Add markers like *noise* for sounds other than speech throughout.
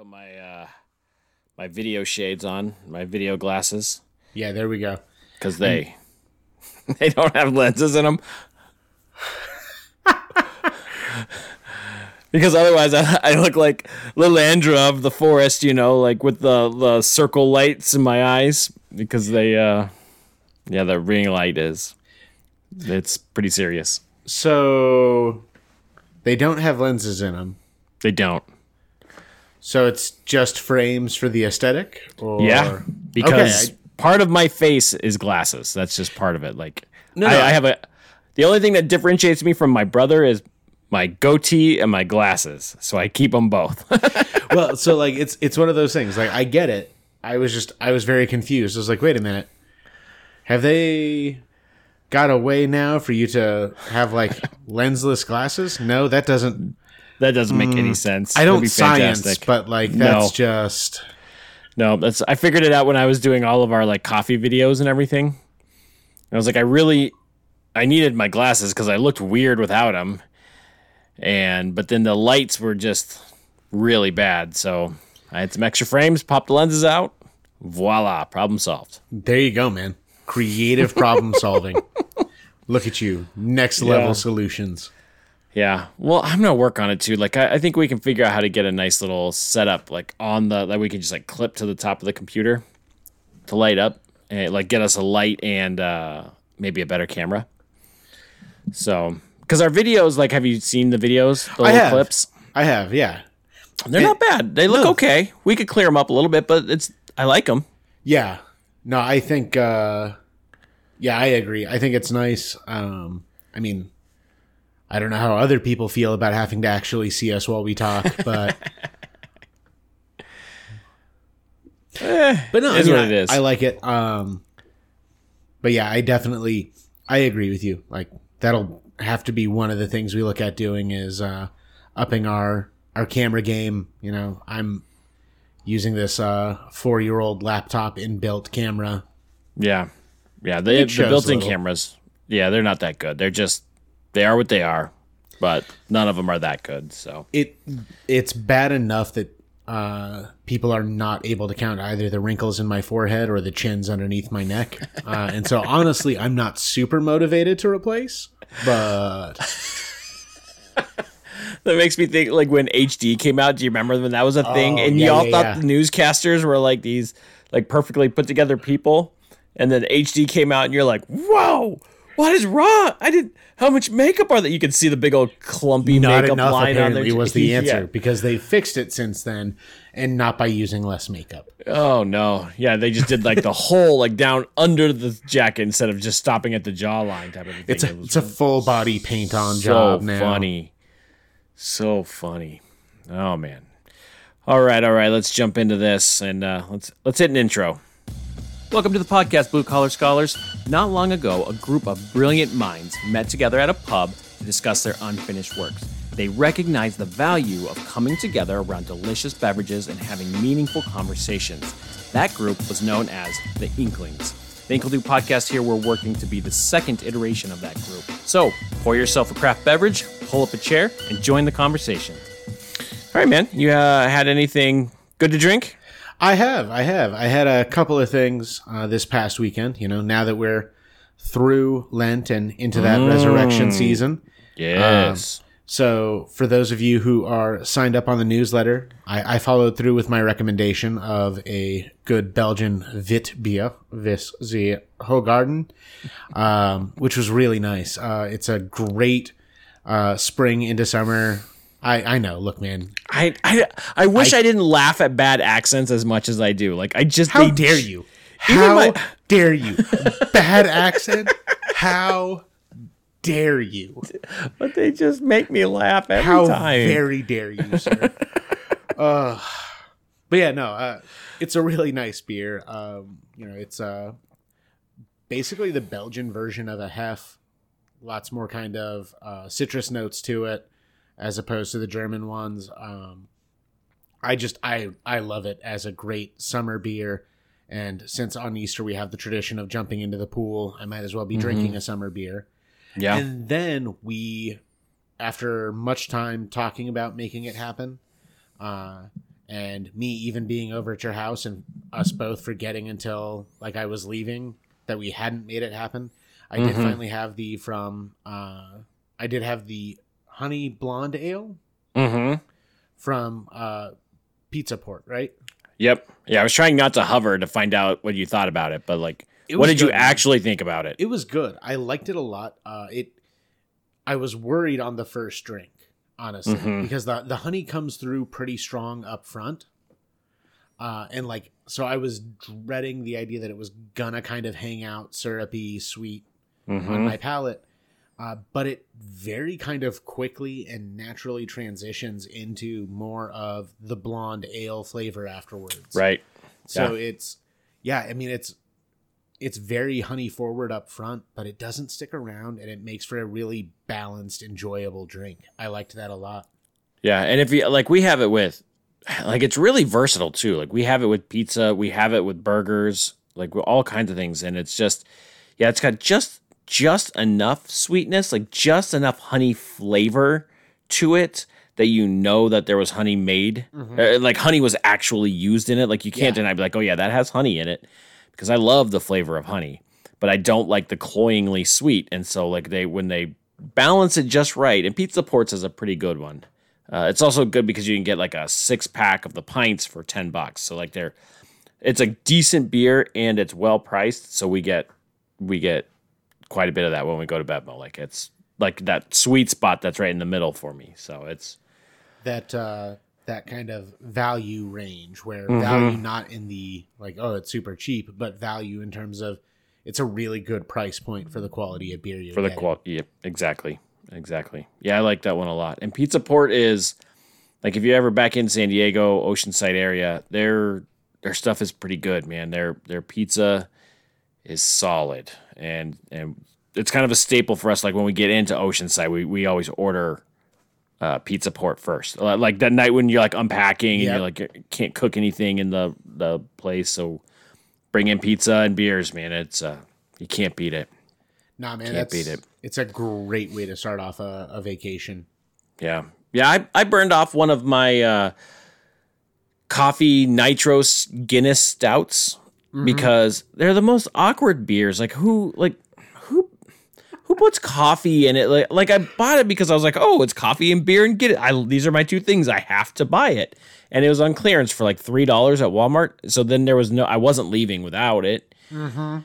Put my uh, my video shades on, my video glasses, Yeah, there we go. because they *laughs* they don't have lenses in them. *laughs* because otherwise, I, I look like little Andrew of the forest, you know, like with the the circle lights in my eyes. Because they, uh, yeah, the ring light is it's pretty serious. So they don't have lenses in them. They don't. So it's just frames for the aesthetic? Or... Yeah, because Okay, part of my face is glasses. That's just part of it. Like, No, I, no. I have a. The only thing that differentiates me from my brother is my goatee and my glasses. So I keep them both. *laughs* well, so like it's it's one of those things. Like I get it. I was just I was very confused. I was like, wait a minute. Have they got a way now for you to have like *laughs* lensless glasses? No, that doesn't that doesn't make any sense. Mm, I don't be science, fantastic. but like that's No. just no, that's I figured it out when I was doing all of our like coffee videos and everything. And I was like, I really, I needed my glasses because I looked weird without them, and but then the lights were just really bad. So I had some extra frames, popped the lenses out, voila, problem solved. there you go, man. Creative problem *laughs* solving. Look at you. Next level Yeah. solutions. Yeah. Well, I'm gonna work on it too. Like, I, I think we can figure out how to get a nice little setup, like on the that we can just like clip to the top of the computer to light up, and like get us a light and uh, maybe a better camera. So, because our videos, like, have you seen the videos, the I have. clips? I have, yeah. They're not bad. They look no. okay. We could clear them up a little bit, but it's I like them. Yeah. No, I think uh yeah, I agree. I think it's nice. Um I mean I don't know how other people feel about having to actually see us while we talk, *laughs* but But no, I, mean, what it is. I like it. Um but yeah, I definitely I agree with you. Like that'll have to be one of the things we look at doing is uh upping our our camera game, you know. I'm using this uh 4-year-old laptop inbuilt camera Yeah, yeah. They, the built-in cameras, yeah, they're not that good. They're just they are what they are, but none of them are that good. So it it's bad enough that uh, people are not able to count either the wrinkles in my forehead or the chins underneath my neck, uh, and so honestly, I'm not super motivated to replace. But *laughs* that makes me think like when HD came out. Do you remember when that was a thing? Oh, and yeah, y'all yeah, thought yeah. the newscasters were like these like perfectly put together people, and then HD came out, and you're like, whoa. What is wrong? I didn't. How much makeup are that? You can see the big old clumpy not makeup enough line on there. apparently was the *laughs* Yeah. answer because they fixed it since then, and not by using less makeup. Oh no! Yeah, they just did like the whole like down under the jacket instead of just stopping at the jawline type of thing. It's It a was it's a full body paint on so job now. funny, so funny. Oh man! All right, all right. Let's jump into this and uh, let's let's hit an intro. Welcome to the podcast, Blue Collar Scholars. Not long ago, a group of brilliant minds met together at a pub to discuss their unfinished works. They recognized the value of coming together around delicious beverages and having meaningful conversations. That group was known as the Inklings. The Inkle Do podcast here, we're working to be the second iteration of that group. So, pour yourself a craft beverage, pull up a chair, and join the conversation. All right, man. You uh, had anything good to drink? I have, I have. I had a couple of things uh, this past weekend. You know, now that we're through Lent and into that Mm. resurrection season. Yes. So, for those of you who are signed up on the newsletter, I, I followed through with my recommendation of a good Belgian Vit beer, Vis the Hoegaarden, um, which was really nice. Uh, it's a great uh, spring into summer. I, I know. Look, man, I, I I wish I, didn't laugh at bad accents as much as I do. Like I just How they- dare you? Even How my- dare you? *laughs* Bad accent? How dare you? But they just make me laugh every How time. very dare you, sir? *laughs* uh, but yeah, no, uh, it's a really nice beer. Um, you know, it's uh, basically the Belgian version of a hef. Lots more kind of uh, citrus notes to it, as opposed to the German ones. Um, I just I I love it as a great summer beer. And since on Easter we have the tradition of jumping into the pool, I might as well be drinking a summer beer. yeah. And then we, after much time talking about making it happen, uh, and me even being over at your house and us both forgetting until like I was leaving that we hadn't made it happen. I did Mhm. finally have the from uh I did have the honey blonde ale Mm-hmm. from uh Pizza Port, right? Yep. Yeah, I was trying not to hover to find out what you thought about it, but like, what did you good, man. actually think about it? It was good. I liked it a lot. Uh it I was worried on the first drink, honestly, Mhm. because the the honey comes through pretty strong up front. Uh, and like, so I was dreading the idea that it was gonna kind of hang out syrupy, sweet on Mhm. my palate. Uh, but it very kind of quickly and naturally transitions into more of the blonde ale flavor afterwards. Right. So it's yeah, I mean it's it's very honey forward up front, but it doesn't stick around and it makes for a really balanced, enjoyable drink. I liked that a lot. Yeah, and if you like, we have it with, *sighs* like, it's really versatile too. Like, we have it with pizza, we have it with burgers, like all kinds of things, and it's just, yeah, it's got just just enough sweetness, like just enough honey flavor to it that you know that there was honey made, Uh, like honey was actually used in it. Like, you can't Yeah. deny, be like, oh yeah, that has honey in it, because I love the flavor of honey, but I don't like the cloyingly sweet, and so like they when they balance it just right, and Pizza Ports is a pretty good one. Uh, it's also good because you can get like a six pack of the pints for ten bucks. So like they're, it's a decent beer and it's well priced. So we get we get quite a bit of that when we go to BevMo. Like it's like that sweet spot that's right in the middle for me. So it's That uh that kind of value range where Mhm. value not in the like, oh, it's super cheap, but value in terms of it's a really good price point for the quality of beer you're for the quality. Yep, exactly, exactly. Yeah, I like that one a lot. And Pizza Port is like if you're ever back in San Diego, Oceanside area, their their stuff is pretty good, man. Their their pizza is solid, and and it's kind of a staple for us. Like when we get into Oceanside, we we always order. Uh, pizza port first, like that night when you're like unpacking and Yep. you're like can't cook anything in the the place, so bring in pizza and beers, man. It's uh, you can't beat it. Nah, man, Can't beat it. It's a great way to start off a, a vacation. Yeah. Yeah, I, I burned off one of my uh, coffee nitros Guinness stouts Mm-hmm. because they're the most awkward beers. Like who like who who puts coffee in it? Like, like I bought it because I was like, oh, it's coffee and beer and get it. I, these are my two things. I have to buy it. And it was on clearance for like three dollars at Walmart. So then there was no I wasn't leaving without it. Mm-hmm.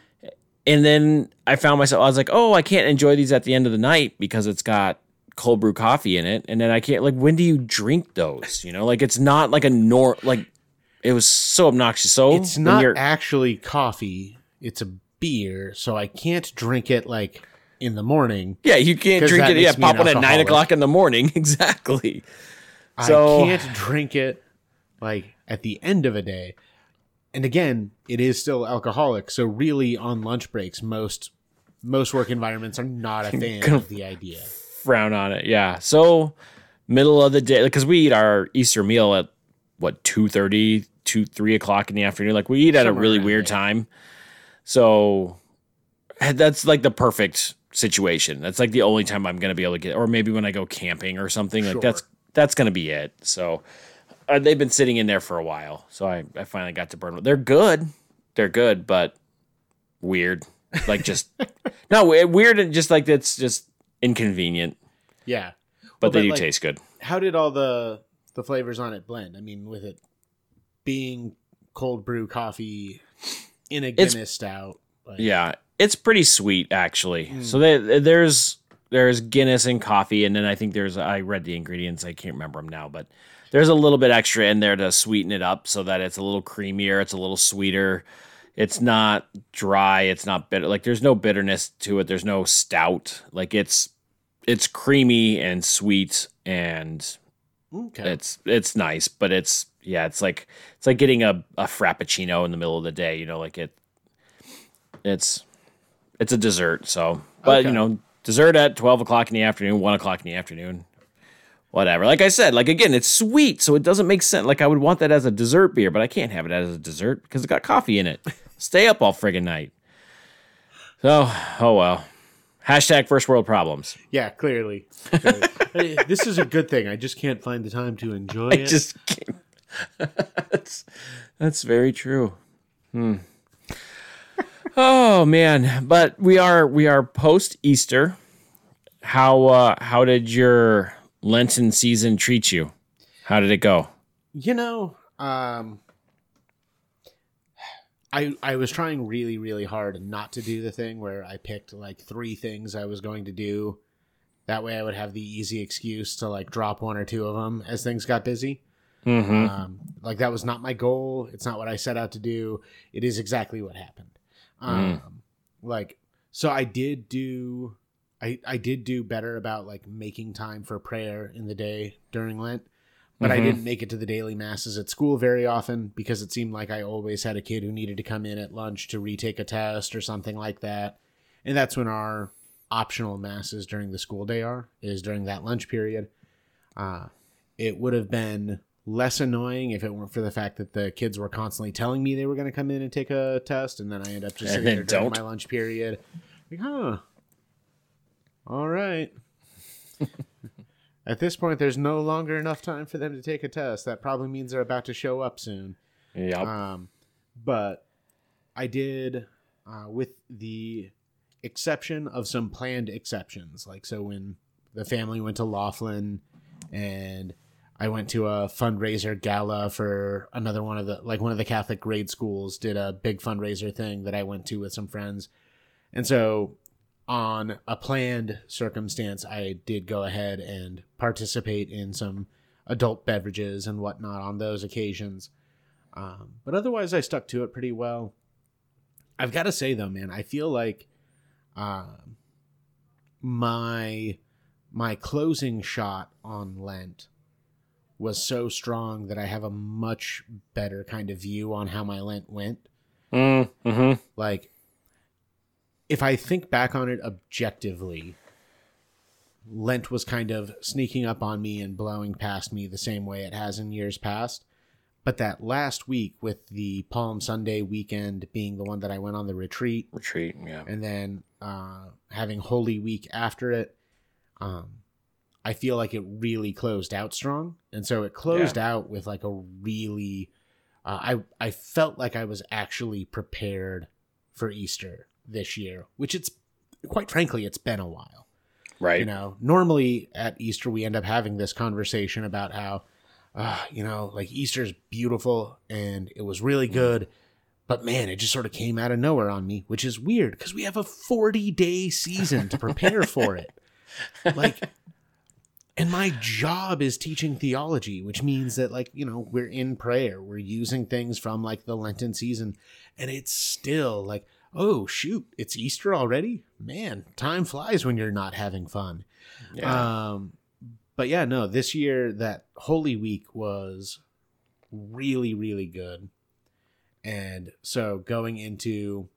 And then I found myself, I was like, oh, I can't enjoy these at the end of the night because it's got cold brew coffee in it. And then I can't, like, when do you drink those? You know, like it's not like a nor, like, it was so obnoxious. So It's not actually coffee, it's a beer, so I can't drink it like in the morning. yeah, you can't drink it. Yeah, pop one at nine o'clock in the morning. *laughs* exactly. So- I can't drink it like at the end of a day. And again, it is still alcoholic, so really on lunch breaks, most most work environments are not a fan of the idea. Frown on it. Yeah. So middle of the day, because we eat our Easter meal at what, 2.30, 2, 3 o'clock in the afternoon. Like we eat at a really weird there. time. So that's like the perfect situation. That's like the only time I'm going to be able to get, or maybe when I go camping or something. Like that's that's going to be it. So uh, they've been sitting in there for a while. So I, I finally got to burn. them. They're good. They're good, but weird. Like just *laughs* no weird and just like it's just inconvenient. Yeah. But Well, they but, do like, taste good. How did all the the flavors on it blend? I mean, with it being cold brew coffee in a It's- Guinness stout. Like, Yeah, it's pretty sweet actually. Mm. So they, there's there's Guinness and coffee, and then I think there's I read the ingredients. I can't remember them now, but there's a little bit extra in there to sweeten it up so that it's a little creamier. It's a little sweeter. It's not dry. It's not bitter. Like there's no bitterness to it. There's no stout. Like it's it's creamy and sweet and Okay. it's it's nice, but it's yeah, it's like it's like getting a, a frappuccino in the middle of the day, you know, like it it's it's a dessert, so but Okay. you know, dessert at twelve o'clock in the afternoon, one o'clock in the afternoon. Whatever. Like I said, like again, it's sweet, so it doesn't make sense. Like I would want that as a dessert beer, but I can't have it as a dessert because it got coffee in it. *laughs* Stay up all friggin' night. So, oh well. Hashtag first world problems. yeah, clearly. *laughs* This is a good thing. I just can't find the time to enjoy I it. just can't. *laughs* that's that's very true. Hmm. oh man, but we are we are post Easter. How uh, how did your Lenten season treat you? How did it go? You know, um, I I was trying really really hard not to do the thing where I picked like three things I was going to do. That way, I would have the easy excuse to like drop one or two of them as things got busy. Mm-hmm. Um, like that was not my goal. It's not what I set out to do. It is exactly what happened. Um, like so, I did do. I, I did do better about like making time for prayer in the day during Lent, but I Mhm. didn't make it to the daily masses at school very often because it seemed like I always had a kid who needed to come in at lunch to retake a test or something like that. And that's when our optional masses during the school day are, is during that lunch period. Uh, it would have been less annoying if it weren't for the fact that the kids were constantly telling me they were going to come in and take a test, and then I end up just sitting there during my lunch period. Like, huh. All right. *laughs* At this point, there's no longer enough time for them to take a test. That probably means they're about to show up soon. Yep. Um, but I did, uh, with the exception of some planned exceptions. Like, so when the family went to Laughlin and I went to a fundraiser gala for another one of the, like, one of the Catholic grade schools did a big fundraiser thing that I went to with some friends. And so on a planned circumstance, I did go ahead and participate in some adult beverages and whatnot on those occasions. Um, but otherwise, I stuck to it pretty well. I've got to say though, man, I feel like um, my my closing shot on Lent was so strong that I have a much better kind of view on how my Lent went. Mm-hmm. Like, if I think back on it objectively, Lent was kind of sneaking up on me and blowing past me the same way it has in years past. But that last week, with the Palm Sunday weekend being the one that I went on the retreat, Retreat. Yeah. and then uh, having Holy Week after it, um, I feel like it really closed out strong, and so it closed out with like a really. Uh, I I felt like I was actually prepared for Easter this year, which it's quite frankly it's been a while. Right. You know, normally at Easter we end up having this conversation about how, uh, you know, like Easter's beautiful and it was really good, but man, it just sort of came out of nowhere on me, which is weird because we have a 40 day season to prepare for it. *laughs* Like, and my job is teaching theology, which means that, like, you know, we're in prayer, we're using things from like the Lenten season, and it's still like, oh, shoot, it's Easter already? Man, time flies when you're not having fun. yeah. Um, but yeah, no, this year that Holy Week was really, really good. And so going into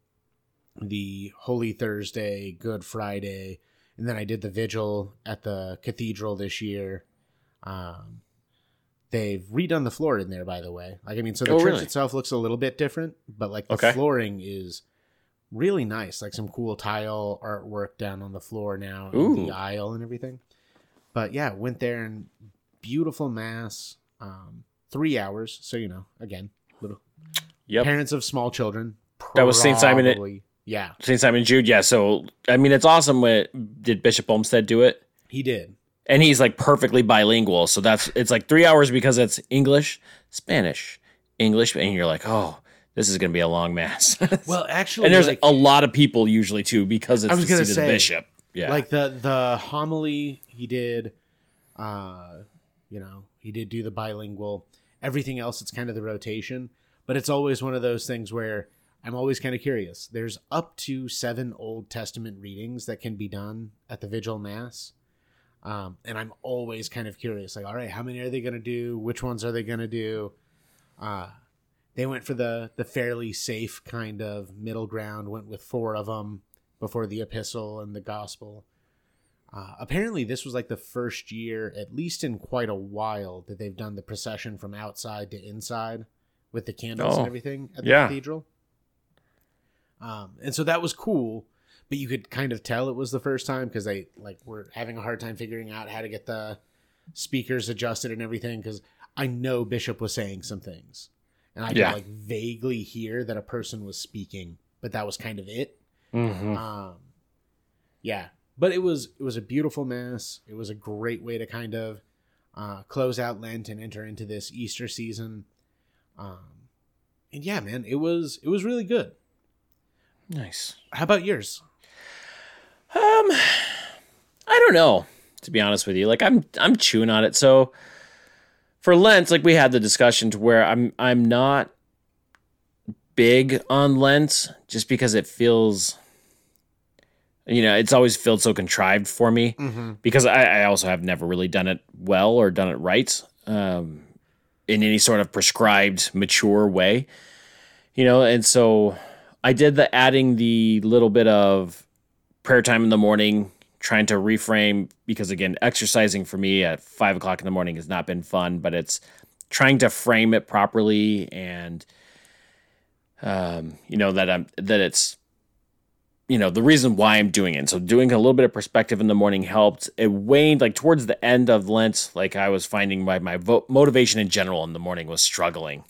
the Holy Thursday, Good Friday, and then I did the vigil at the cathedral this year. Um, they've redone the floor in there, by the way. Like, I mean, so the Oh, church really? itself looks a little bit different, but like the Okay. flooring is really nice. Like some cool tile artwork down on the floor now, in the aisle and everything. But yeah, went there and beautiful mass. Um, three hours. So you know, again, little Yep. parents of small children. That was Saint Simon Yeah, St. Simon Jude. Yeah. So I mean, it's awesome. When did Bishop Olmsted do it? he did. And he's like perfectly bilingual. So that's it's like three hours because it's English, Spanish, English, and you're like, oh, this is gonna be a long mass. *laughs* Well, actually, and there's like, a lot of people usually too because it's I was the gonna say, the bishop. Yeah. like the the homily he did uh you know he did do the bilingual everything else it's kind of the rotation but it's always one of those things where i'm always kind of curious there's up to seven old testament readings that can be done at the vigil mass um, and i'm always kind of curious like all right how many are they going to do which ones are they going to do uh, they went for the the fairly safe kind of middle ground went with four of them before the epistle and the gospel. Uh, apparently, this was like the first year, at least in quite a while, that they've done the procession from outside to inside with the candles Oh, and everything at the yeah. cathedral. Um, and so that was cool, but you could kind of tell it was the first time because they like were having a hard time figuring out how to get the speakers adjusted and everything. Because I know Bishop was saying some things, and I could like vaguely hear that a person was speaking, but that was kind of it. Mm-hmm. Um, yeah, but it was it was a beautiful mass. It was a great way to kind of uh, close out Lent and enter into this Easter season. Um, and yeah, man, it was it was really good. Nice. How about yours? Um, I don't know. To be honest with you, like I'm I'm chewing on it. So for Lent, like we had the discussion to where I'm I'm not big on Lent just because it feels, you know, it's always felt so contrived for me Mm-hmm. because I, I also have never really done it well or done it right um, in any sort of prescribed mature way you know and so i did the adding the little bit of prayer time in the morning trying to reframe because again exercising for me at five o'clock in the morning has not been fun but it's trying to frame it properly and um, you know that i'm that it's you know the reason why i'm doing it. So doing a little bit of perspective in the morning helped. It waned like towards the end of lent like i was finding my my vo- motivation in general in the morning was struggling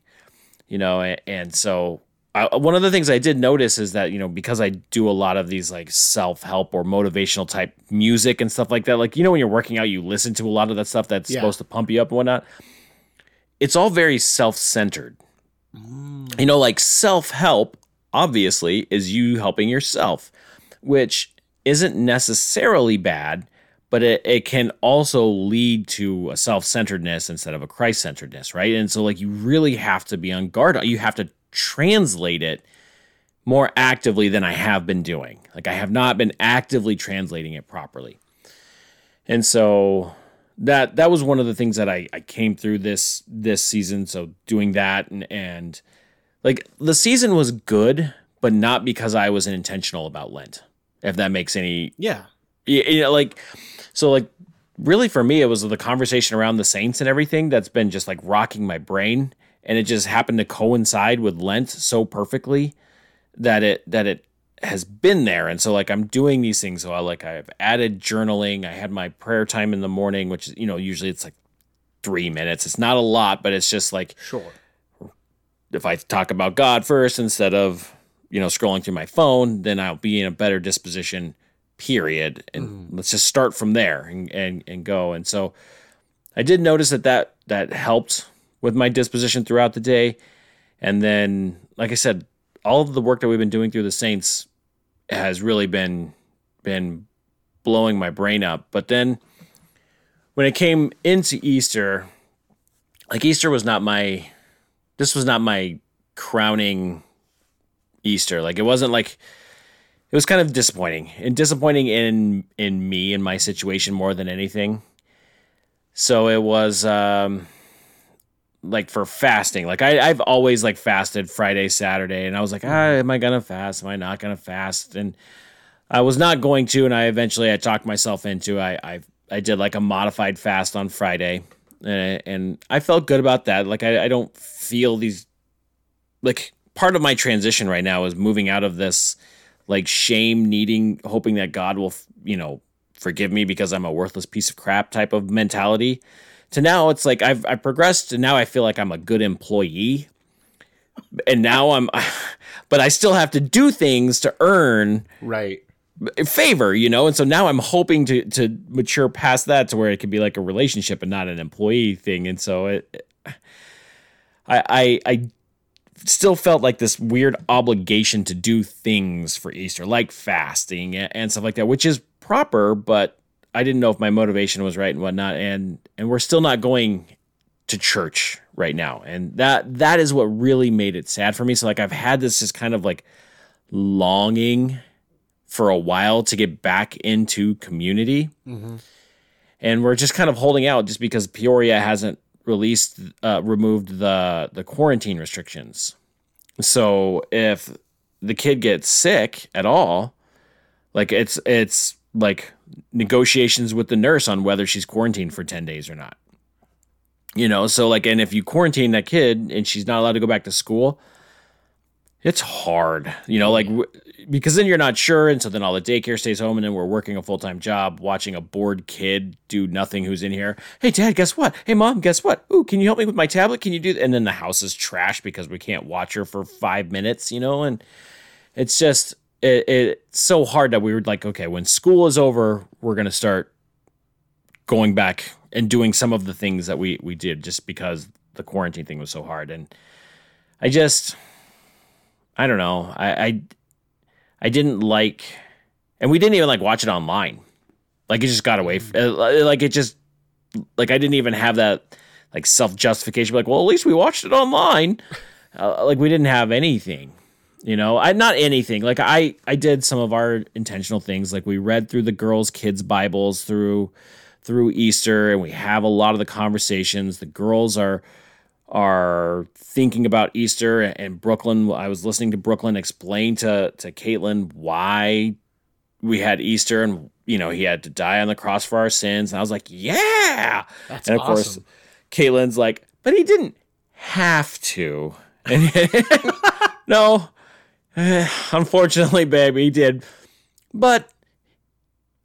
you know and, and so I, one of the things i did notice is that you know because i do a lot of these like self-help or motivational type music and stuff like that like you know when you're working out you listen to a lot of that stuff that's Yeah. supposed to pump you up and whatnot. It's all very self-centered. Mm. You know like self-help obviously is you helping yourself which isn't necessarily bad but it, it can also lead to a self-centeredness instead of a christ-centeredness right? And so like you really have to be on guard. You have to translate it more actively than i have been doing. Like i have not been actively translating it properly. And so that that was one of the things that I, I came through this this season. So doing that and and like the season was good but not because i was intentional about lent if that makes any Yeah, you, know, like so like really for me it was the conversation around the saints and everything that's been just like rocking my brain and it just happened to coincide with lent so perfectly that it that it has been there and so like i'm doing these things so i like i've added journaling i had my prayer time in the morning which is you know usually it's like three minutes it's not a lot but it's just like sure. if I talk about God first instead of you know scrolling through my phone, then I'll be in a better disposition. Period. And mm. let's just start from there and, and and go. And so I did notice that that that helped with my disposition throughout the day. And then, like I said, all of the work that we've been doing through the Saints has really been been blowing my brain up. But then when it came into Easter, like Easter was not my this was not my crowning Easter. Like it wasn't like it was kind of disappointing and disappointing in in me and my situation more than anything. So it was um like for fasting. Like I, I've always like fasted Friday, Saturday, and I was like, ah, am I gonna fast? Am I not gonna fast? And I was not going to, and I eventually I talked myself into I I I did like a modified fast on Friday, and, and I felt good about that. Like I, I don't feel these like part of my transition right now is moving out of this like shame needing hoping that God will you know forgive me because I'm a worthless piece of crap type of mentality to now it's like I've I've progressed and now I feel like I'm a good employee and now I'm *laughs* but I still have to do things to earn Right. favor, you know, and so now I'm hoping to to mature past that to where it could be like a relationship and not an employee thing. And so it, I I I still felt like this weird obligation to do things for Easter, like fasting and stuff like that, which is proper, but I didn't know if my motivation was right and whatnot. And and we're still not going to church right now, and that that is what really made it sad for me. So like I've had this just kind of like longing for a while to get back into community. And we're just kind of holding out just because Peoria hasn't released uh, removed the the quarantine restrictions. So if the kid gets sick at all, like it's it's like negotiations with the nurse on whether she's quarantined for 10 days or not. You know, so like and if you quarantine that kid and she's not allowed to go back to school, it's hard, you know, like w- because then you're not sure, and so then all the daycare stays home, and then we're working a full time job, watching a bored kid do nothing who's in here. Hey, dad, guess what? Hey, mom, guess what? Ooh, can you help me with my tablet? Can you do? Th-? And then the house is trash because we can't watch her for five minutes, you know, and it's just it, it's so hard that we were like, okay, when school is over, we're gonna start going back and doing some of the things that we we did just because the quarantine thing was so hard, and I just I don't know. I, I I didn't like, and we didn't even like watch it online. Like it just got away. Uh, like it just like I didn't even have that like self justification. Like, well, at least we watched it online. *laughs* Uh, like we didn't have anything. You know, I not anything. Like I I did some of our intentional things. Like we read through the girls' kids' Bibles through through Easter, and we have a lot of the conversations. The girls are are thinking about Easter and Brooklyn. I was listening to Brooklyn explain to to Caitlin why we had Easter and you know he had to die on the cross for our sins. And I was like, yeah. That's and of awesome. course, Caitlin's like, but he didn't have to. *laughs* *laughs* No, *sighs* unfortunately, baby, he did. But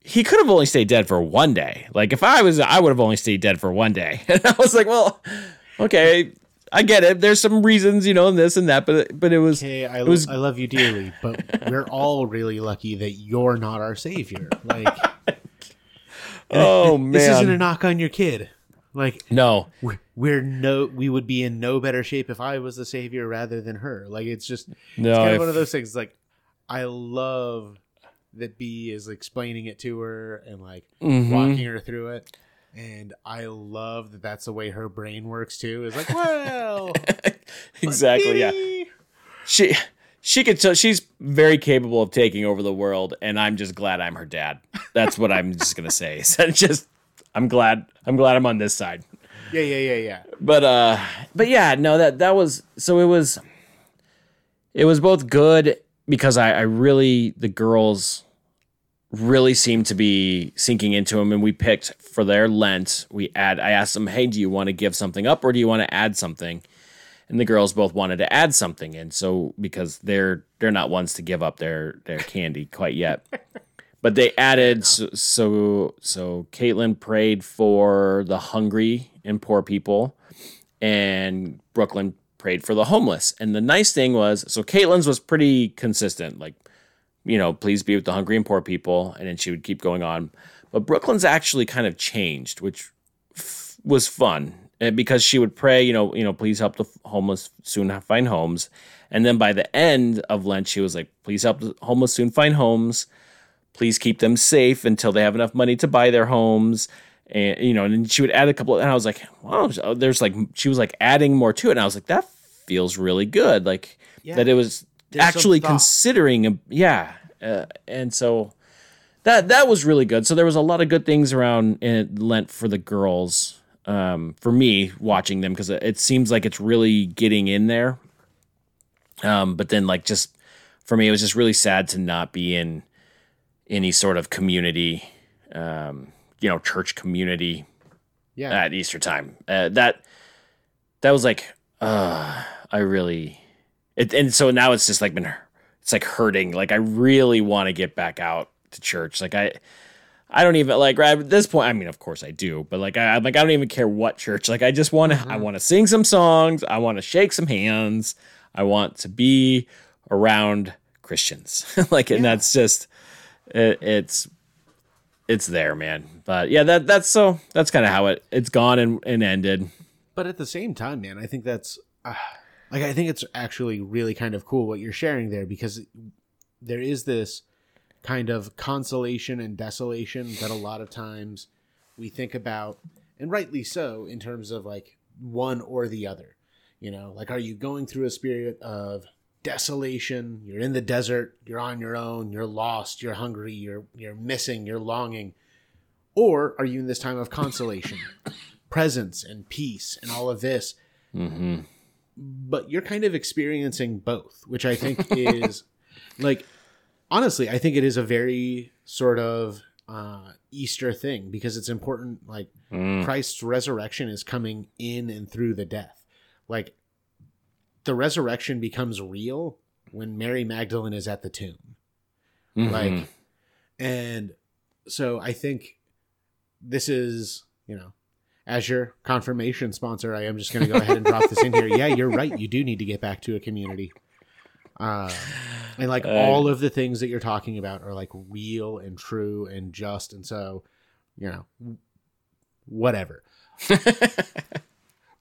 he could have only stayed dead for one day. Like if I was, I would have only stayed dead for one day. *laughs* And I was like, well, okay, I get it. There's some reasons, you know, and this and that, but but it was Okay, I, it was I love you dearly, but we're all really lucky that you're not our savior. Like, *laughs* oh man, this isn't a knock on your kid. Like, no, we're, we're no, we would be in no better shape if I was the savior rather than her. Like, it's just no. it's kind if- of one of those things. Like, I love that B is explaining it to her and like Mhm. walking her through it. And I love that that's the way her brain works too. Is like, well, *laughs* exactly, yeah. She she could tell she's very capable of taking over the world, and I'm just glad I'm her dad. That's what I'm just gonna say. *laughs* So just I'm glad I'm glad I'm on this side. Yeah, yeah, yeah, yeah. but uh but yeah no that that was so it was it was both good because i i really the girls really seemed to be sinking into them and we picked for their lent we add i asked them hey do you want to give something up or do you want to add something and the girls both wanted to add something and so because they're they're not ones to give up their their candy quite yet *laughs* but they added so, so so Caitlin prayed for the hungry and poor people, and Brooklyn prayed for the homeless. And the nice thing was, so Caitlin's was pretty consistent, like you know, please be with the hungry and poor people, and then she would keep going on. But Brooklyn's actually kind of changed, which f- was fun eh, because she would pray, you know, you know, please help the homeless soon find homes. And then by the end of Lent, she was like, please help the homeless soon find homes please keep them safe until they have enough money to buy their homes. And you know and she would add a couple and i was like wow there's like she was like adding more to it. And i was like that feels really good like Yeah. that it was There's actually considering a, yeah uh, and so that that was really good. So there was a lot of good things around lent for the girls um, for me watching them because it, it seems like it's really getting in there. Um, but then like just for me it was just really sad to not be in any sort of community, um, you know, church community Yeah. at Easter time. Uh, that that was like, uh, I really, it, and so now it's just like been, it's like hurting. Like I really want to get back out to church. Like I, I don't even like right at this point. I mean, of course I do, but like I, I'm like I don't even care what church. Like I just want to, I want to sing some songs. I want to shake some hands. I want to be around Christians. *laughs* like, and that's just it, it's it's there, man. But yeah, that that's so that's kind of how it it's gone and, and ended. but at the same time, man, I think that's uh, like I think it's actually really kind of cool what you're sharing there because there is this kind of consolation and desolation that a lot of times we think about, and rightly so, in terms of like one or the other. You know, like are you going through a spirit of desolation? You're in the desert, you're on your own, you're lost, you're hungry, you're you're missing, you're longing. Or are you in this time of consolation, *coughs* presence and peace and all of this? Mm-hmm. but you're kind of experiencing both, which I think *laughs* is like honestly, I think it is a very sort of uh Easter thing because it's important like Mm. Christ's resurrection is coming in and through the death. Like the resurrection becomes real when Mary Magdalene is at the tomb. Mhm. Like, and so I think this is, you know, as your confirmation sponsor, I am just going to go ahead and drop this in here. Yeah, you're right. You do need to get back to a community. Um, and like Uh, all of the things that you're talking about are like real and true and just. And so, you know, whatever. *laughs*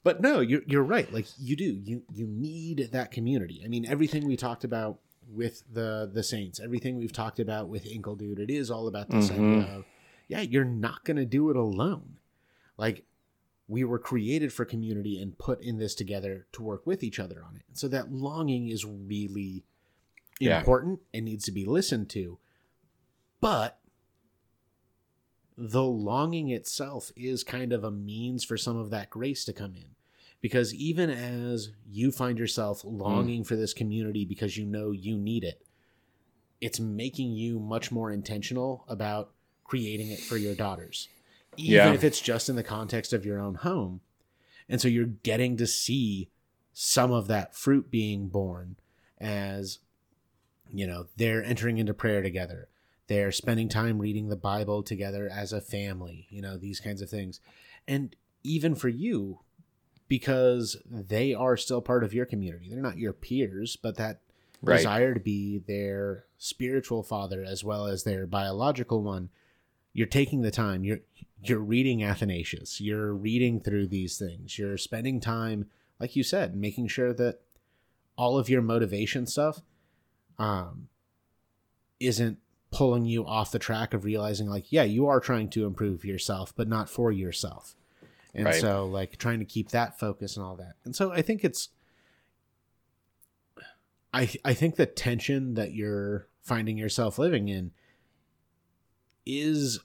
But no, you're you're right. Like you do, you you need that community. I mean, everything we talked about with the the Saints, everything we've talked about with Inkle Dude, it is all about this Mhm. idea of, yeah, you're not gonna do it alone. Like we were created for community and put in this together to work with each other on it. So that longing is really Yeah. important and needs to be listened to. But the longing itself is kind of a means for some of that grace to come in. Because even as you find yourself hmm. longing for this community because you know you need it, it's making you much more intentional about creating it for your daughters. Even Yeah. if it's just in the context of your own home. And so you're getting to see some of that fruit being born as you know they're entering into prayer together they're spending time reading the bible together as a family you know these kinds of things. And even for you because they are still part of your community they're not your peers but that Right. desire to be their spiritual father as well as their biological one you're taking the time. You're you're reading athanasius. You're reading through these things. You're spending time like you said making sure that all of your motivation stuff um isn't pulling you off the track of realizing like yeah you are trying to improve yourself but not for yourself and Right. so like trying to keep that focus and all that and so i think it's i i think the tension that you're finding yourself living in is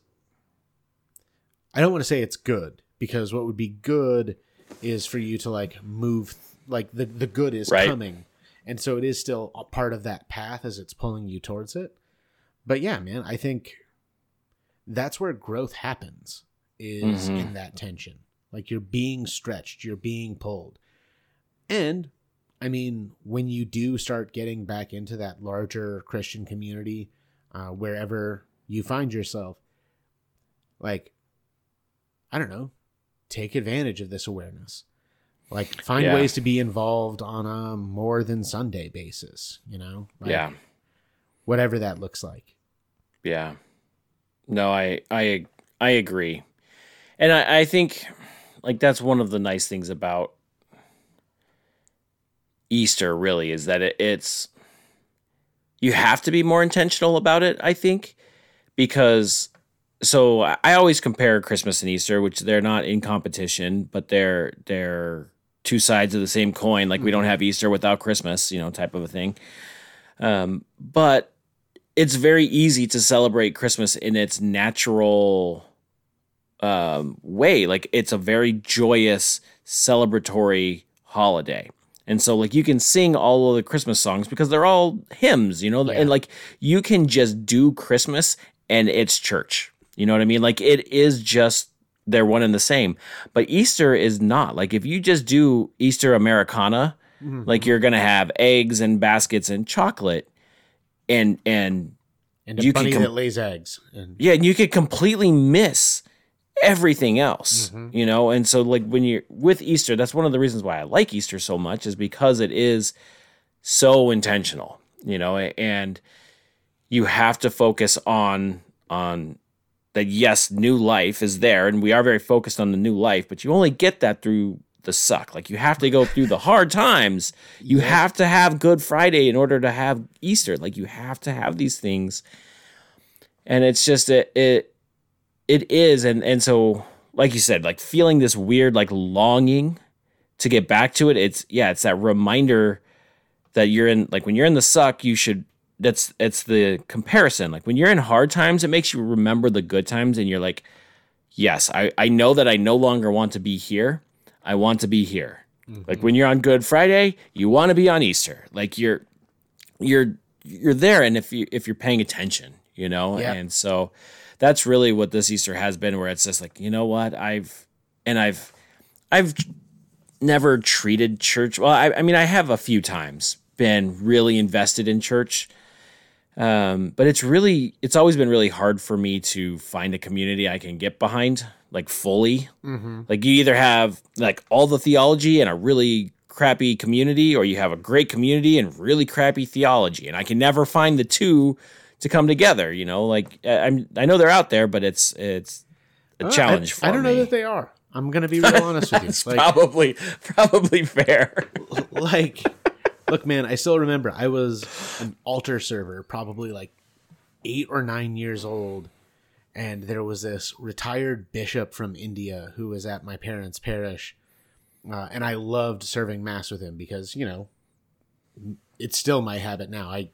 i don't want to say it's good because what would be good is for you to like move like the the good is Right. coming and so it is still a part of that path as it's pulling you towards it but yeah man i think that's where growth happens is Mhm. in that tension like you're being stretched you're being pulled and i mean when you do start getting back into that larger christian community uh, wherever you find yourself like i don't know take advantage of this awareness like find Yeah. ways to be involved on a more than sunday basis you know like, yeah. whatever that looks like Yeah. No, I I I agree. And I, I think like that's one of the nice things about Easter really is that it, it's you have to be more intentional about it, I think, because so I always compare Christmas and Easter, which they're not in competition, but they're they're two sides of the same coin. Like we don't have Easter without Christmas, you know, type of a thing. Um, but it's very easy to celebrate Christmas in its natural um, way. Like it's a very joyous, celebratory holiday. And so, like, you can sing all of the Christmas songs because they're all hymns, you know? Yeah. And, like, you can just do Christmas and it's church. You know what I mean? Like, it is just, they're one and the same. But Easter is not. Like, if you just do Easter Americana, like, you're going to have eggs and baskets and chocolate and, and, and a You can bunny com- that lays eggs and yeah, and you could completely miss everything else, Mhm. you know? And so, like, when you're with Easter, that's one of the reasons why I like Easter so much, is because it is so intentional, you know? And you have to focus on, on, that yes, new life is there, and we are very focused on the new life, but you only get that through the suck. Like you have to go through the hard times. You Yes. have to have Good Friday in order to have Easter. Like you have to have these things, and it's just it it, it is, and and so like you said, like feeling this weird like longing to get back to it. It's yeah, it's that reminder that you're in like when you're in the suck, you should that's it's the comparison. Like when you're in hard times, it makes you remember the good times and you're like, yes, I, I know that I no longer want to be here. I want to be here. Like when you're on Good Friday, you want to be on Easter. Like you're you're you're there and if you if you're paying attention, you know? Yeah. And so that's really what this Easter has been where it's just like, you know what? I've and I've I've never treated church well, I, I mean I have a few times, been really invested in church. Um, but it's really, it's always been really hard for me to find a community I can get behind, like fully. Mm-hmm. Like you either have like all the theology and a really crappy community, or you have a great community and really crappy theology. And I can never find the two to come together. You know, like I- I'm, I know they're out there, but it's it's a Uh, challenge I, for I don't me. know that they are. I'm gonna be real honest with you. Like, probably probably fair. *laughs* like look man i still remember i was an altar server probably like eight or nine years old and there was this retired bishop from india who was at my parents parish uh, and i loved serving mass with him because you know it's still my habit now. I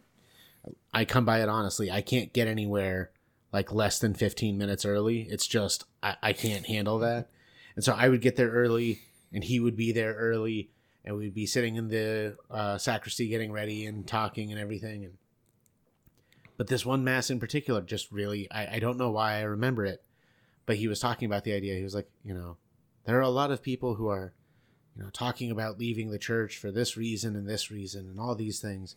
i come by it honestly. I can't get anywhere like less than 15 minutes early. It's just i, I can't handle that. And so i would get there early and he would be there early and we'd be sitting in the uh, sacristy getting ready and talking and everything and but this one mass in particular just really I, I don't know why i remember it but he was talking about the idea he was like you know there are a lot of people who are you know talking about leaving the church for this reason and this reason and all these things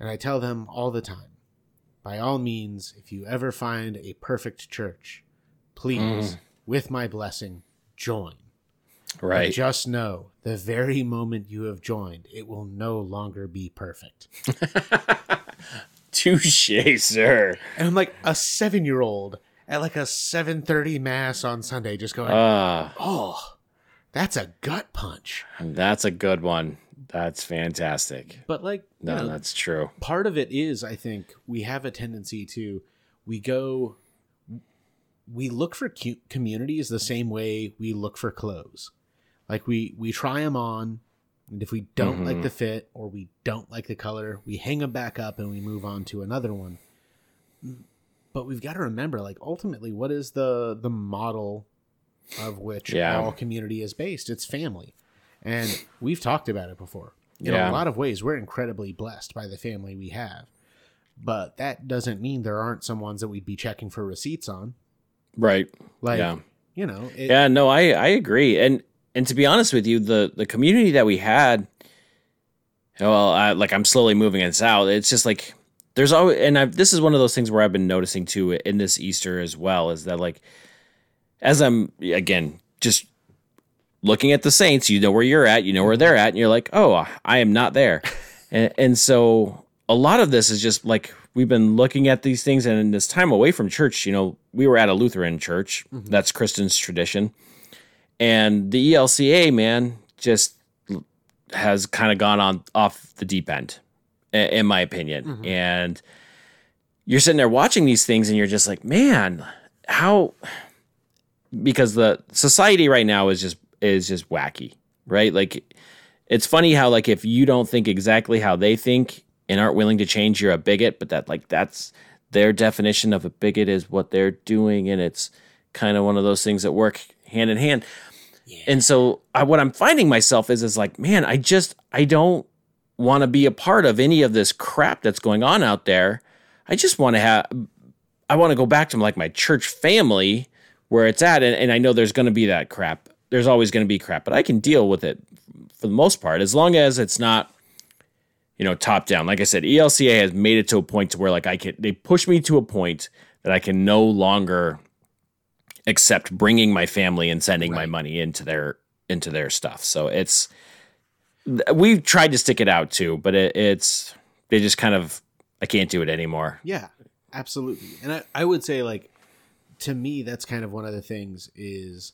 and i tell them all the time by all means if you ever find a perfect church please Mm. with my blessing join Right. just know the very moment you have joined, it will no longer be perfect. *laughs* Touche, sir. And I'm like a seven year old at like a 7:30 mass on Sunday, just going, Ah, "Oh, that's a gut punch." that's a good one. That's fantastic. But like, No, know, that's true. part of it is, I think, we have a tendency to we go, we look for communities the same way we look for clothes. Like we we try them on, and if we don't like Mhm. the fit or we don't like the color, we hang them back up and we move on to another one. But we've got to remember, like ultimately, what is the the model of which Yeah. all community is based? It's family, and we've talked about it before. In Yeah. a lot of ways, we're incredibly blessed by the family we have, but that doesn't mean there aren't some ones that we'd be checking for receipts on. Right. Like, Yeah. you know, it, Yeah, no, I I agree. And and to be honest with you, the the community that we had, well, I, like I'm slowly moving us out. It's just like there's always, and I've, this is one of those things where I've been noticing too in this Easter as well, is that like as I'm again just looking at the saints, you know where you're at, you know where they're at, and you're like, oh, I am not there, *laughs* and, and so a lot of this is just like we've been looking at these things, and in this time away from church, you know, we were at a Lutheran church, mm-hmm. that's Kristen's tradition, and the ELCA man just has kind of gone on off the deep end, in my opinion, Mhm. and you're sitting there watching these things, and you're just like, man, how because the society right now is just is just wacky, right? Like it's funny how like if you don't think exactly how they think and aren't willing to change, you're a bigot, but that like that's their definition of a bigot is what they're doing and it's kind of one of those things that work hand in hand. And so I, what I'm finding myself is is like, man, I just I don't want to be a part of any of this crap that's going on out there. I just want to have I want to go back to like my church family where it's at and, and I know there's going to be that crap. There's always going to be crap, but I can deal with it for the most part as long as it's not you know top down. Like I said, ELCA has made it to a point to where like I can they push me to a point that I can no longer accept bringing my family and sending my money into their into their stuff. So it's we've tried to stick it out too, but it, it's they just kind of I can't do it anymore. Yeah, absolutely. And I, I would say like to me that's kind of one of the things is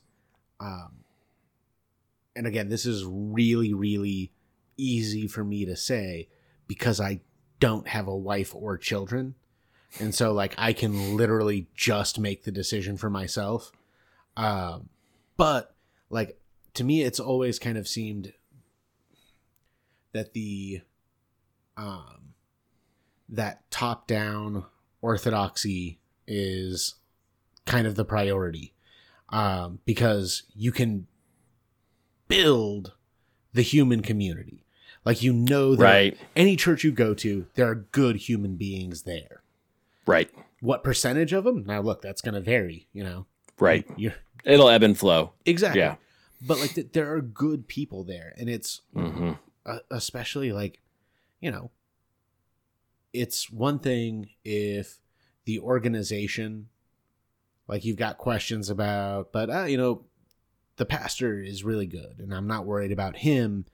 um and again this is really really easy for me to say because I don't have a wife or children. And so like I can literally just make the decision for myself. Um but like to me it's always kind of seemed that the um that top down orthodoxy is kind of the priority um, because you can build the human community like you know that Right. any church you go to there are good human beings there Right. what percentage of them now look that's going to vary you know Right. you're It'll ebb and flow. exactly Yeah. but like th- there are good people there and it's hmm uh, especially like you know, it's one thing if the organization, like you've got questions about, but, uh, you know, the pastor is really good and I'm not worried about him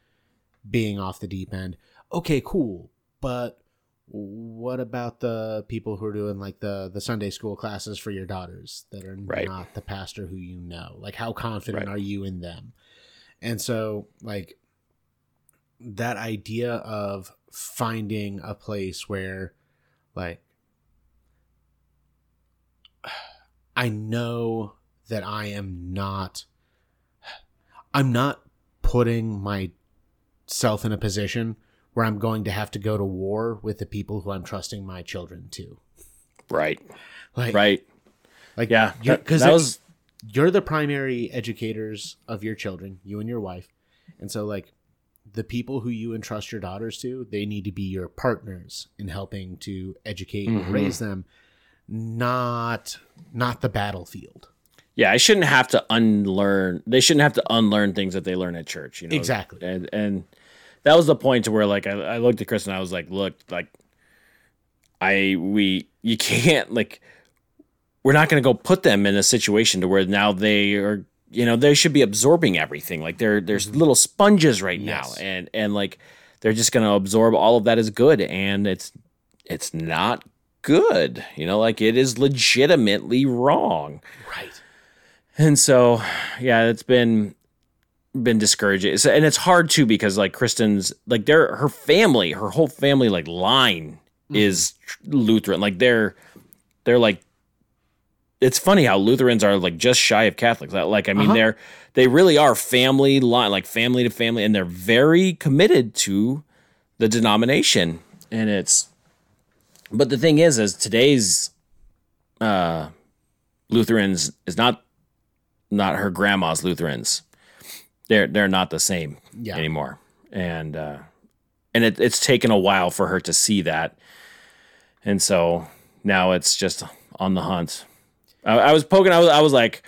being off the deep end. Okay, cool. But what about the people who are doing like the the Sunday school classes for your daughters that are Right. not the pastor who you know? Like how confident Right. are you in them? And so like that idea of finding a place where like *sighs* I know that I am not *sighs* I'm not putting myself in a position where I'm going to have to go to war with the people who I'm trusting my children to. Right. Like Right. like Yeah. you're- That, that was you're the primary educators of your children, you and your wife. And so like the people who you entrust your daughters to, they need to be your partners in helping to educate Mhm. and raise them, not not the battlefield. yeah, I shouldn't have to unlearn. They shouldn't have to unlearn things that they learn at church. You know Exactly. And and that was the point to where like I, I looked at Chris and I was like, look, like I we you can't like we're not going to go put them in a situation to where now they are you know they should be absorbing everything like they're there's little sponges right Mm-hmm. Yes. now and and like they're just going to absorb all of that as good and it's it's not good you know like it is legitimately wrong Right. and so, yeah, it's been been discouraging. And it's hard too because like Kristen's like their her family, her whole family like line is Lutheran. Like they're they're like it's funny how Lutherans are like just shy of Catholics. Like I mean Uh-huh. they're they really are family line like family to family and they're very committed to the denomination and it's but the thing is is today's uh Lutherans is not not her grandma's Lutherans. They're they're not the same Yeah. anymore, and uh, and it, it's taken a while for her to see that, and so now it's just on the hunt. I, I was poking. I was I was like,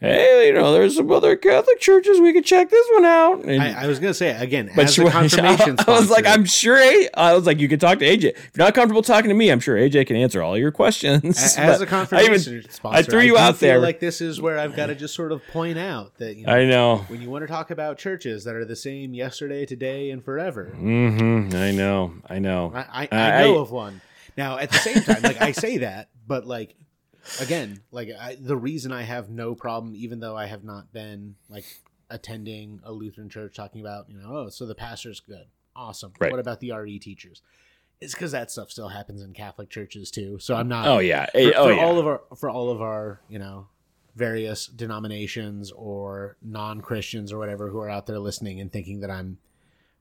hey, you know, there's some other Catholic churches we could check this one out. And, I, I was gonna say again, but as she *laughs* confirmation *laughs* I was like, I'm sure. A- I was like, you can talk to AJ. If you're not comfortable talking to me, I'm sure AJ can answer all your questions. As But a I confirmation even- sponsor, I threw you out feel there. Like this is where I've got to just sort of point out that you know, I know. when you want to talk about churches that are the same yesterday, today, and forever. hmm I know. I know. I, I, I- I know I- of one. Now, at the same time, like I say that, but like again, like I, the reason I have no problem, even though I have not been like attending a Lutheran church, talking about you know, oh, so the pastor's good, awesome. Right. What about the RE teachers? It's because that stuff still happens in Catholic churches too. So I'm not. Oh yeah. for, Eh, oh for yeah. all of our for all of our you know various denominations or non-christians or whatever who are out there listening and thinking that i'm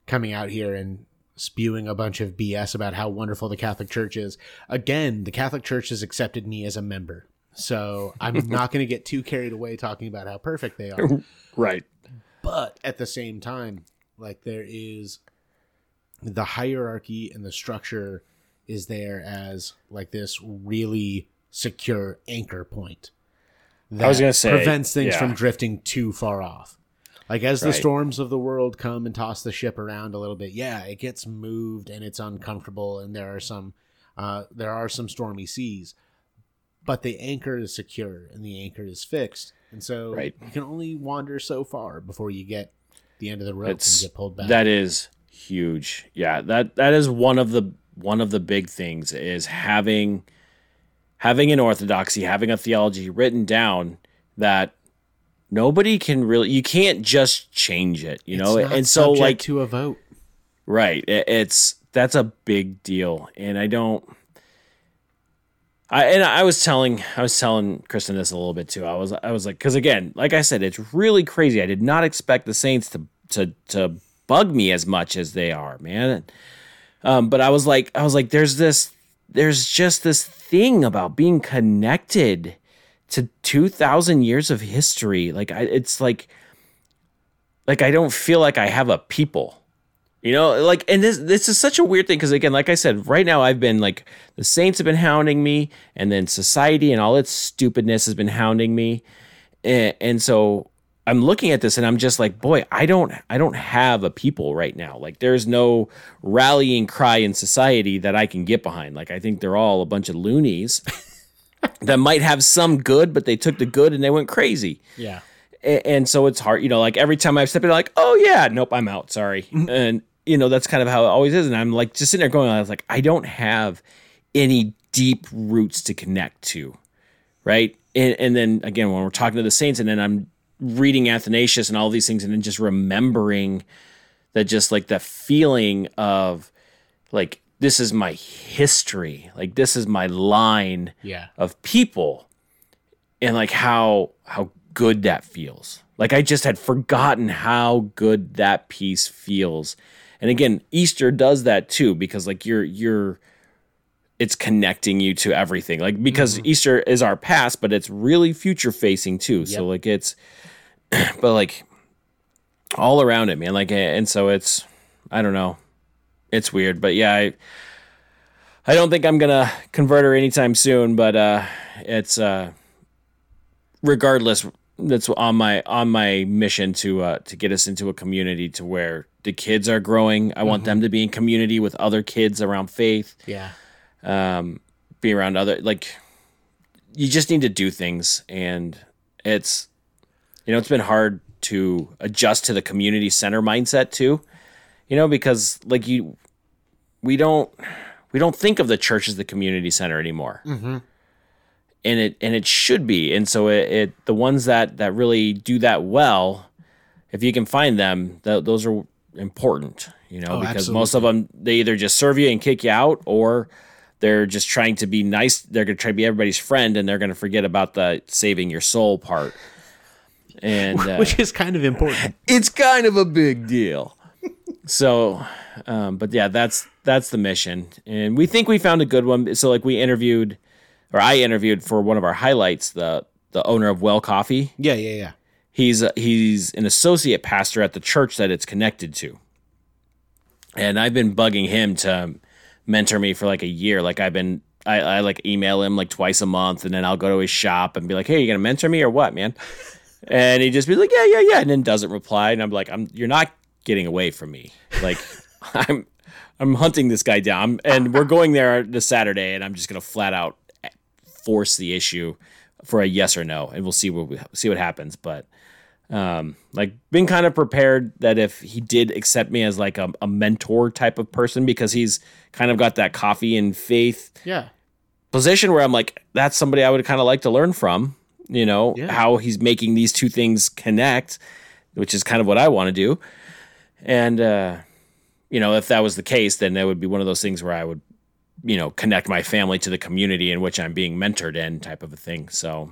coming out here and spewing a bunch of bs about how wonderful the catholic church is again the catholic church has accepted me as a member so i'm *laughs* not going to get too carried away talking about how perfect they are *laughs* right. but at the same time like there is the hierarchy and the structure is there as like this really secure anchor point that was gonna say, prevents things yeah. from drifting too far off like as the storms of the world come and toss the ship around a little bit yeah it gets moved and it's uncomfortable and there are some uh, there are some stormy seas but the anchor is secure and the anchor is fixed and so Right. you can only wander so far before you get the end of the rope It's and get pulled back that is huge. Yeah. That that is one of the one of the big things is having having an orthodoxy, having a theology written down that nobody can really you can't just change it, you know? And so like to a vote Right. It, it's that's a big deal, and I don't. I and I was telling I was telling Kristen this a little bit too. I was I was like because again, like I said, it's really crazy. I did not expect the Saints to to to bug me as much as they are, man. Um, but I was like I was like, there's this there's just this thing about being connected to two thousand years of history. Like I, it's like like I don't feel like I have a people. You know, like, and this this is such a weird thing because again, like I said, right now I've been like the Saints have been hounding me, and then society and all its stupidness has been hounding me, and, and so I'm looking at this and I'm just like, boy, I don't I don't have a people right now. Like there's no rallying cry in society that I can get behind. Like I think they're all a bunch of loonies *laughs* that might have some good, but they took the good and they went crazy. Yeah. And so it's hard, you know, like every time I step in, like, oh yeah, nope, I'm out. Sorry. Mm-hmm. And you know, that's kind of how it always is. And I'm like just sitting there going, I was like, I don't have any deep roots to connect to. Right. And, and then again, when we're talking to the saints, and then I'm reading Athanasius and all these things, and then just remembering that just like the feeling of like this is my history, like this is my line Yeah. of people, and like how how good that feels. Like I just had forgotten how good that piece feels. And again, Easter does that too because like you're you're it's connecting you to everything. Like because mm-hmm. Easter is our past, but it's really future facing too. So like it's *clears throat* but like all around it, man. Like and so it's I don't know. It's weird, but yeah, I I don't think I'm gonna convert her anytime soon, but uh it's uh regardless that's on my on my mission to uh to get us into a community to where the kids are growing. I want them to be in community with other kids around faith Yeah. um, be around other like you just need to do things and it's you know it's been hard to adjust to the community center mindset too you know because like you we don't we don't think of the church as the community center anymore Mm-hmm. and it and it should be and so it, it the ones that that really do that well if you can find them th- those are important you know Oh, because most of them they either just serve you and kick you out or they're just trying to be nice they're going to try to be everybody's friend and they're going to forget about the saving your soul part and uh, Which is kind of important. *laughs* it's kind of a big deal. So, um, but yeah, that's that's the mission, and we think we found a good one. So, like, we interviewed, or I interviewed for one of our highlights, the the owner of Well Coffee. Yeah, yeah, yeah. He's a, he's an associate pastor at the church that it's connected to, and I've been bugging him to mentor me for like a year. Like I've been. I, I like email him like twice a month, and then I'll go to his shop and be like, "Hey, you gonna mentor me or what, man?" And he just be like, "Yeah, yeah, yeah," and then doesn't reply, and I'm like, "I'm you're not getting away from me. Like *laughs* I'm I'm hunting this guy down, and we're going there this Saturday, and I'm just gonna flat out force the issue for a yes or no, and we'll see what we, see what happens. But um, like been kind of prepared that if he did accept me as like a, a mentor type of person, because he's kind of got that coffee and faith Yeah. position where I'm like, that's somebody I would kind of like to learn from. You know Yeah. how he's making these two things connect, which is kind of what I want to do. And uh, you know, if that was the case, then that would be one of those things where I would, you know, connect my family to the community in which I'm being mentored in, type of a thing. So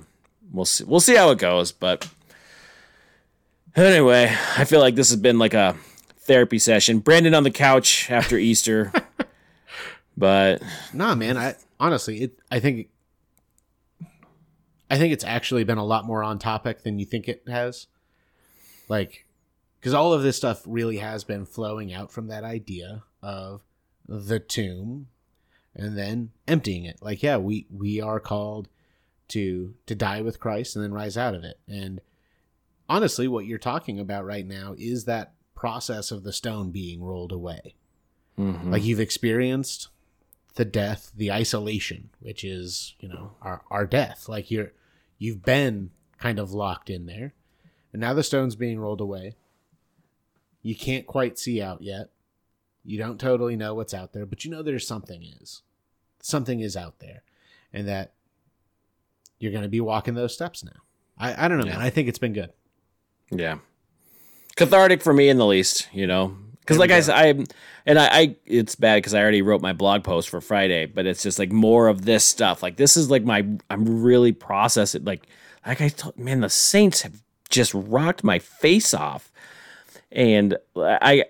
we'll see. We'll see how it goes. But anyway, I feel like this has been like a therapy session. Brandon on the couch after Easter. *laughs* but Nah, man. I honestly, it. I think. I think it's actually been a lot more on topic than you think it has. Like, because all of this stuff really has been flowing out from that idea of the tomb, and then emptying it. Like, yeah, we we are called to to die with Christ and then rise out of it. And honestly, what you're talking about right now is that process of the stone being rolled away. mhm. Like you've experienced the death, the isolation, which is, you know, our, our death. Like you're you've been kind of locked in there. And now the stone's being rolled away. You can't quite see out yet. You don't totally know what's out there, but you know there's something is. Something is out there. And that you're gonna be walking those steps now. I, I don't know, Yeah. man. I think it's been good. Yeah. Cathartic for me in the least, you know. Because like I said, I and I, I it's bad because I already wrote my blog post for Friday, but it's just like more of this stuff. Like this is like my I'm really processing. Like like I told man, the Saints have just rocked my face off, and I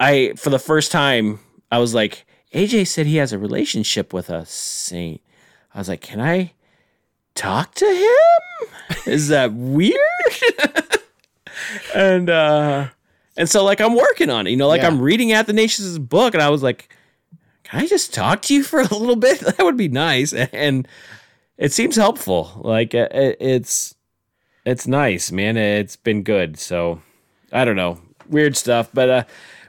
I for the first time I was like AJ said he has a relationship with a Saint. I was like, can I talk to him? Is that weird? *laughs* and uh and so like I'm working on it. You know, like Yeah. I'm reading Athanasius' book and I was like, can I just talk to you for a little bit? *laughs* That would be nice. *laughs* And it seems helpful. Like it, it's it's nice, man. It's been good. So I don't know, weird stuff, but uh,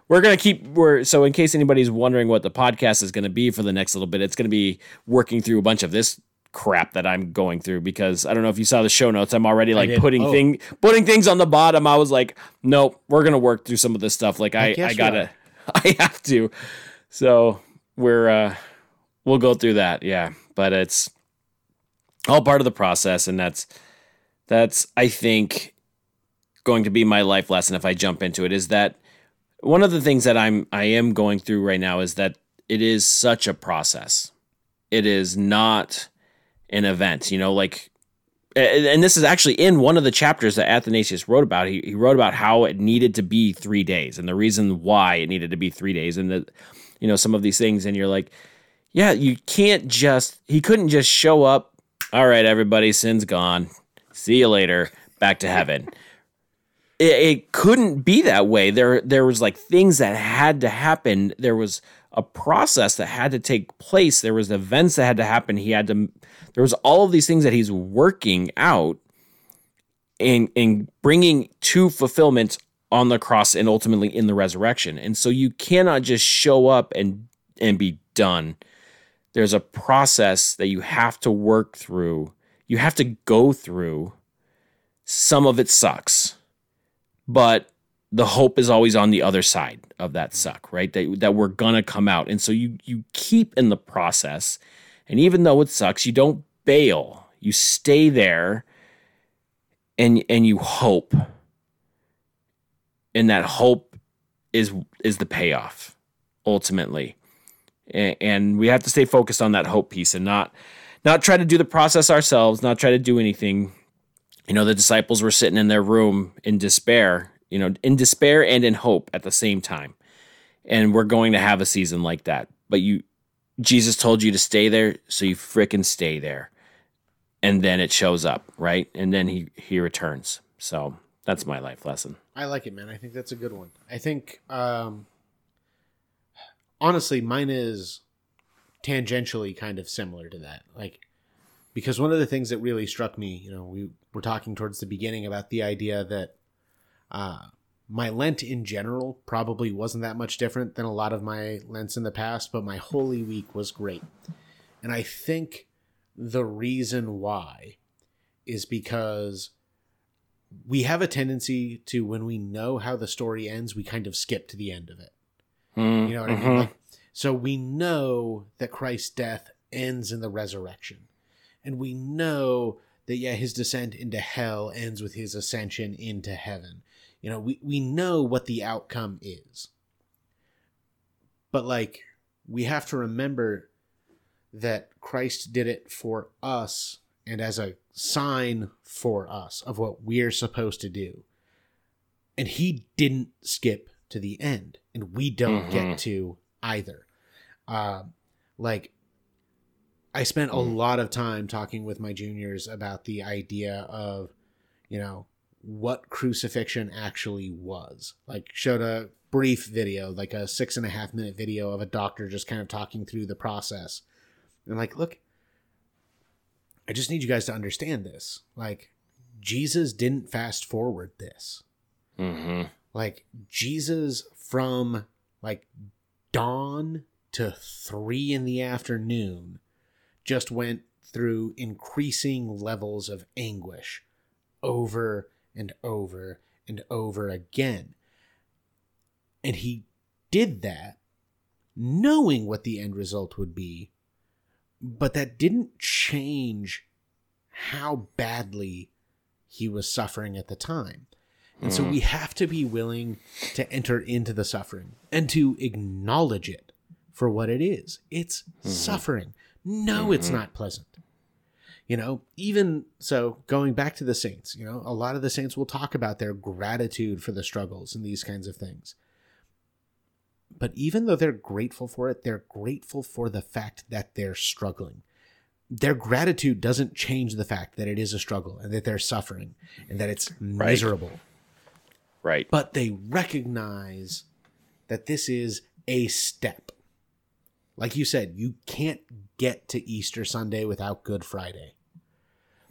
we're gonna keep. We're so in case anybody's wondering what the podcast is gonna be for the next little bit, it's gonna be working through a bunch of this crap that I'm going through because I don't know if you saw the show notes. I'm already like putting oh. thing putting things on the bottom. I was like, nope, we're gonna work through some of this stuff. Like I, I, I gotta, *laughs* I have to. So we're uh we'll go through that. Yeah, but it's all part of the process, and that's that's I think going to be my life lesson if I jump into it is that one of the things that I'm I am going through right now is that it is such a process. It is not an event, you know, like and this is actually in one of the chapters that Athanasius wrote about. He, he wrote about how it needed to be three days and the reason why it needed to be three days and that you know some of these things and you're like, yeah, you can't just he couldn't just show up. All right, everybody, sin's gone. See you later. Back to heaven. It, it couldn't be that way. There there was like things that had to happen. There was a process that had to take place. There was events that had to happen. He had to there was all of these things that he's working out and and bringing to fulfillment on the cross and ultimately in the resurrection. And so you cannot just show up and and be done. There's a process that you have to work through. You have to go through. Some of it sucks. But the hope is always on the other side of that suck, right? That that we're gonna come out. And so you you keep in the process. And even though it sucks, you don't bail. You stay there and and you hope and that hope is is the payoff ultimately and, and we have to stay focused on that hope piece and not not try to do the process ourselves not try to do anything you know the disciples were sitting in their room in despair you know in despair and in hope at the same time and we're going to have a season like that but you jesus told you to stay there so you fricking stay there and then it shows up right and then he he returns so that's my life lesson. I like it, man. I think that's a good one. I think, um, honestly, mine is tangentially kind of similar to that. Like, because one of the things that really struck me, you know, we were talking towards the beginning about the idea that uh, my Lent in general probably wasn't that much different than a lot of my Lents in the past, but my Holy Week was great. And I think the reason why is because we have a tendency to when we know how the story ends, we kind of skip to the end of it. Mm, you know what mm-hmm. I mean? Like, so we know that Christ's death ends in the resurrection, and we know that yeah, his descent into hell ends with his ascension into heaven. You know, we we know what the outcome is, but like we have to remember that Christ did it for us and as a sign for us of what we're supposed to do. And he didn't skip to the end, and we don't mm-hmm. get to either. Uh, like, I spent mm. a lot of time talking with my juniors about the idea of, you know, what crucifixion actually was. Like, showed a brief video, like a six and a half minute video of a doctor just kind of talking through the process. And like, look, I just need you guys to understand this. Like, Jesus didn't fast forward this. Mm-hmm. Like, Jesus from like dawn to three in the afternoon just went through increasing levels of anguish over and over and over again. And he did that knowing what the end result would be but that didn't change how badly he was suffering at the time. And so hmm. we have to be willing to enter into the suffering and to acknowledge it for what it is. It's mm-hmm. suffering. No, mm-hmm. it's not pleasant. You know, even so, going back to the saints, you know, a lot of the saints will talk about their gratitude for the struggles and these kinds of things. But even though they're grateful for it, they're grateful for the fact that they're struggling. Their gratitude doesn't change the fact that it is a struggle and that they're suffering and that it's miserable. Right. But they recognize that this is a step. Like you said, you can't get to Easter Sunday without Good Friday.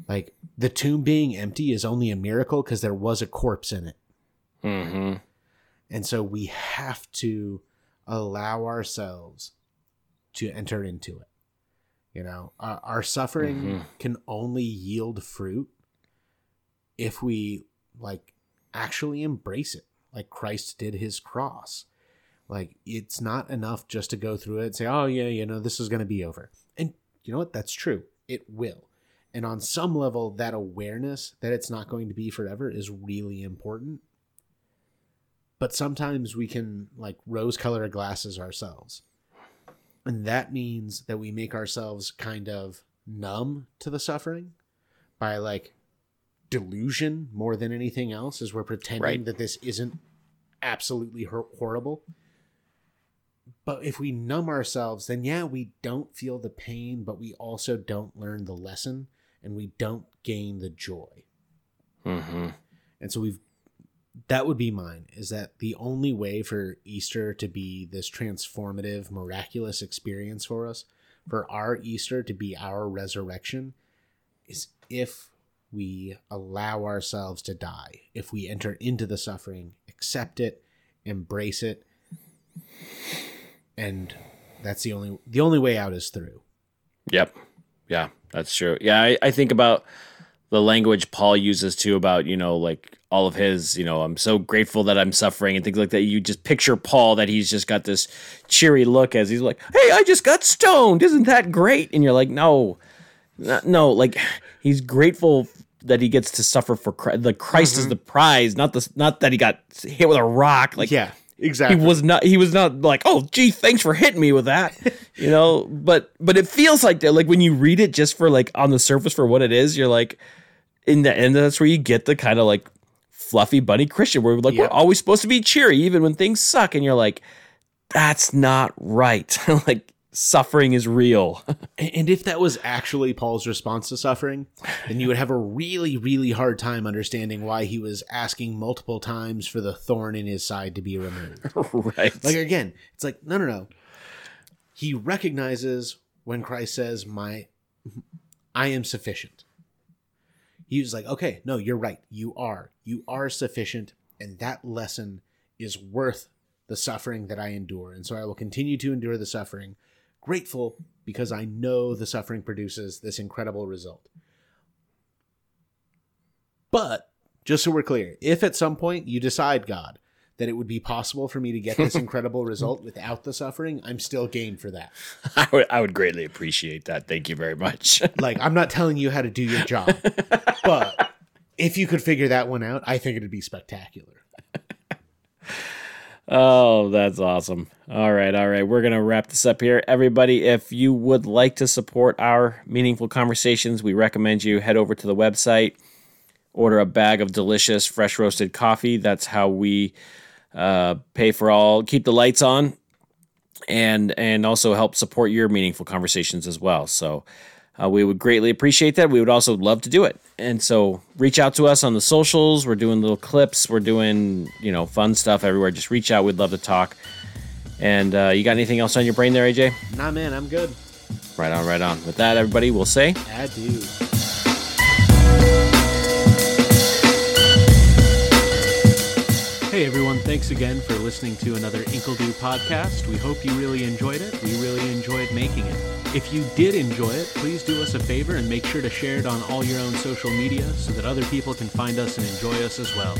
Like the tomb being empty is only a miracle because there was a corpse in it. Mm-hmm. And so we have to allow ourselves to enter into it. You know, our, our suffering Mhm. can only yield fruit if we like actually embrace it, like Christ did his cross. Like it's not enough just to go through it and say, "Oh yeah, you know, this is going to be over." And you know what? That's true. It will. And on some level, that awareness that it's not going to be forever is really important but sometimes we can like rose colored glasses ourselves and that means that we make ourselves kind of numb to the suffering by like delusion more than anything else as we're pretending Right. that this isn't absolutely horrible but if we numb ourselves then yeah we don't feel the pain but we also don't learn the lesson and we don't gain the joy Mm-hmm. and so we've that would be mine is that the only way for Easter to be this transformative, miraculous experience for us, for our Easter to be our resurrection, is if we allow ourselves to die, if we enter into the suffering, accept it, embrace it, and that's the only the only way out is through. Yep. Yeah, that's true. Yeah, I, I think about the language Paul uses too about, you know, like all of his, you know, I'm so grateful that I'm suffering and things like that. You just picture Paul that he's just got this cheery look as he's like, hey, I just got stoned. Isn't that great? And you're like, no, no, like he's grateful that he gets to suffer for Christ. The Christ is mm-hmm. the prize, not the, not that he got hit with a rock. Like, yeah, he was not he was not like oh gee thanks for hitting me with that. *laughs* You know but but it feels like that like when you read it just for like on the surface for what it is you're like in the end that's where you get the kind of like fluffy bunny christian where we're like Yeah. we're always supposed to be cheery even when things suck and you're like that's not right. *laughs* Like suffering is real *laughs* And if that was actually Paul's response to suffering, then you would have a really, really hard time understanding why he was asking multiple times for the thorn in his side to be removed. *laughs* right Like again, it's like no, no, no. He recognizes when Christ says, "My, I am sufficient." He was like, "Okay, no, you're right. You are. You are sufficient, and that lesson is worth the suffering that I endure, and so I will continue to endure the suffering, grateful because I know the suffering produces this incredible result." But just so we're clear, if at some point you decide, God, that it would be possible for me to get this *laughs* incredible result without the suffering, I'm still game for that. *laughs* I would, I would greatly appreciate that thank you very much *laughs* Like, I'm not telling you how to do your job, but if you could figure that one out, I think it'd be spectacular. Oh, that's awesome. All right, all right. We're going to wrap this up here. Everybody, if you would like to support our meaningful conversations, we recommend you head over to the website, order a bag of delicious fresh roasted coffee. That's how we uh, pay for all, keep the lights on, and and also help support your meaningful conversations as well. So uh, we would greatly appreciate that. We would also love to do it. And so reach out to us on the socials. We're doing little clips. We're doing, you know, fun stuff everywhere. Just reach out. We'd love to talk. And uh, you got anything else on your brain there, AJ? Nah, man, I'm good. Right on, right on. With that, everybody, we'll say Adieu. Hey everyone, thanks again for listening to another Inkledo podcast. We hope you really enjoyed it. We really enjoyed making it. If you did enjoy it, please do us a favor and make sure to share it on all your own social media so that other people can find us and enjoy us as well.